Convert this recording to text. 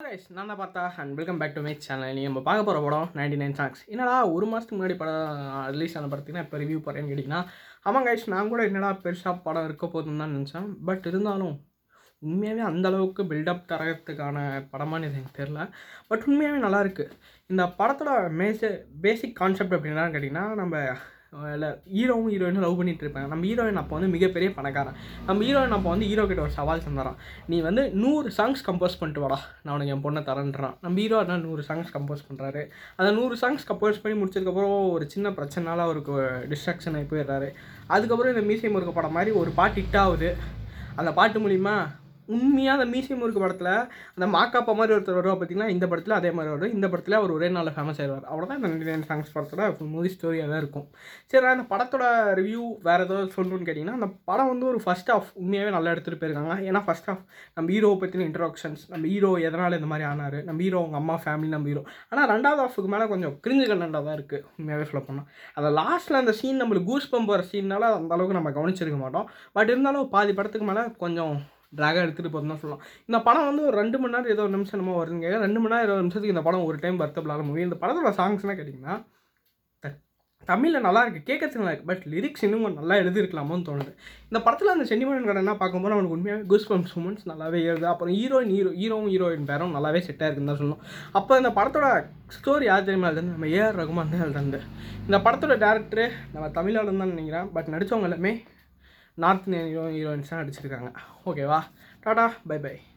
Guys நான் தான் பார்த்தா and welcome back to my channel நீ நம்ம பார்க்க போகிற படம் நைன்டி நைன் சாங்ஸ் என்னடா ஒரு மாதத்துக்கு முன்னாடி படம் uh, ரிலீஸ் ஆன பார்த்தீங்கன்னா இப்போ ரிவ்யூ போகிறேன்னு கேட்டிங்கன்னா ஆமாம் கைஸ் நான் கூட என்னடா பெருசாக படம் இருக்க போதுன்னு தான் நினச்சேன். பட் இருந்தாலும் உண்மையாகவே அந்த அளவுக்கு பில்டப் தரத்துக்கான படமான்னு எனக்கு தெரில பட் உண்மையாகவே நல்லாயிருக்கு இந்த படத்தோட மேஜர் பேசிக் கான்செப்ட் அப்படின்னா கேட்டிங்கன்னா நம்ம இல்லை ஹீரோவும் ஹீரோயினும் லவ் பண்ணிட்டு இருப்பாங்க நம்ம ஹீரோயின் அப்போ வந்து மிகப்பெரிய பணக்காரன். நம்ம ஹீரோயின் அப்போ வந்து ஹீரோ கிட்ட ஒரு சவால் தந்துறான். நீ வந்து நூறு சாங்ஸ் கம்போஸ் பண்ணிட்டு வாடா. நான் உனக்கு என் பொண்ணை தரேன்றான். நம்ம ஹீரோ அதான் நூறு சாங்ஸ் கம்போஸ் பண்ணுறாரு அந்த நூறு சாங்ஸ் கம்போஸ் பண்ணி முடிச்சதுக்கப்புறம் ஒரு சின்ன பிரச்சனைனால அவருக்கு டிஸ்ட்ராக்ஷன் ஆகி போயிடுறாரு. அதுக்கப்புறம் இந்த மீசை முருக்க படம் மாதிரி ஒரு பாட்டு ஹிட் ஆகுது. அந்த பாட்டு மூலிமா உண்மையாக அந்த மீசியம் முறுக்கு படத்தில் அந்த மாக்காப்பா மாதிரி ஒருத்தர் வருவா பார்த்தீங்கன்னா இந்த படத்தில் அதே மாதிரி வரும் இந்த படத்தில் அவர் ஒரே நாளில் ஃபேமஸ் ஆயிடுவார் அவ்வளோதான் இந்த நைன்டி நைன் சாங்ஸ் படத்தோட ஃபுல் மூவி ஸ்டோரியாக தான் இருக்கும் சரி நான் அந்த படத்தோட ரிவ்யூ வேறு ஏதாவது சொல்லணும்னு கேட்டிங்கன்னா அந்த படம் வந்து ஒரு ஃபஸ்ட் ஆஃப் உண்மையாகவே நல்லா எடுத்துகிட்டு போயிருக்காங்க ஏன்னா ஃபஸ்ட் ஆஃப் நம்ம ஹீரோவை பற்றின இன்ட்ரோடக்ஷன்ஸ் நம்ம ஹீரோ எதனால் இந்த மாதிரி ஆனார் நம்ம ஹீரோ அவங்க அம்மா ஃபேமிலி நம்ம ஹீரோ ஆனால் ரெண்டாவது ஆஃபுக்கு மேலே கொஞ்சம் கிரிஞ்சு கண்டண்டாக தான் இருக்குது உண்மையாகவே சொல்ல போனால் அந்த லாஸ்ட்டில் அந்த சீன் நம்மளுக்கு கூஸ் பம்பு வர சீன்னால அந்த அளவுக்கு நம்ம கவனிச்சிருக்க மாட்டோம் பட் இருந்தாலும் பாதி படத்துக்கு மேலே கொஞ்சம் ட்ராகாக எடுத்துகிட்டு போதுன்னு தான் சொல்லலாம். இந்த படம் வந்து ஒரு ரெண்டு மணி நேரம் ஏதோ ஒரு நிமிஷம் நம்ம வருதுங்க ரெண்டு மணி நேரம் இருபது நிமிஷத்துக்கு இந்த படம் ஒரு டைம் பர்த்தபிளான மூவி இந்த படத்தோட சாங்ஸ்னால் கேட்டிங்கன்னா த- தமிழில் நல்லா இருக்குது கேட்கறதுக்கு நல்லா இருக்குது பட் லிரிக்ஸ் இன்னும் நல்லா எழுதிருக்கலாமோன்னு தோணுது. இந்த படத்தில் அந்த சென்டிமெண்ட் கடை என்ன பார்க்கும்போது அவனுக்கு உண்மையாக கூஸ் பம்ஸ் மூமெண்ட்ஸ் நல்லாவே எழுது அப்புறம் ஹீரோயின் ஹீரோ ஹீரோவும் ஹீரோயின் பேரும் நல்லாவே செட்டாக இருக்குன்னு தான் சொல்லணும். அப்போ இந்த படத்தோட ஸ்டோரி யார் தெரியுமா எழுதுறது? நம்ம ஏஆர் ரகுமான் தான் எழுதுறது. இந்த படத்தோட டேரக்டரு நம்ம தமிழாளு தான் நினைக்கிறேன். பட் நடித்தவங்க எல்லாமே நார்த் இந்தியன் ஹீரோ ஹீரோயின்ஸ்லாம் நடிச்சிருக்காங்க. ஓகேவா? Tata bye bye.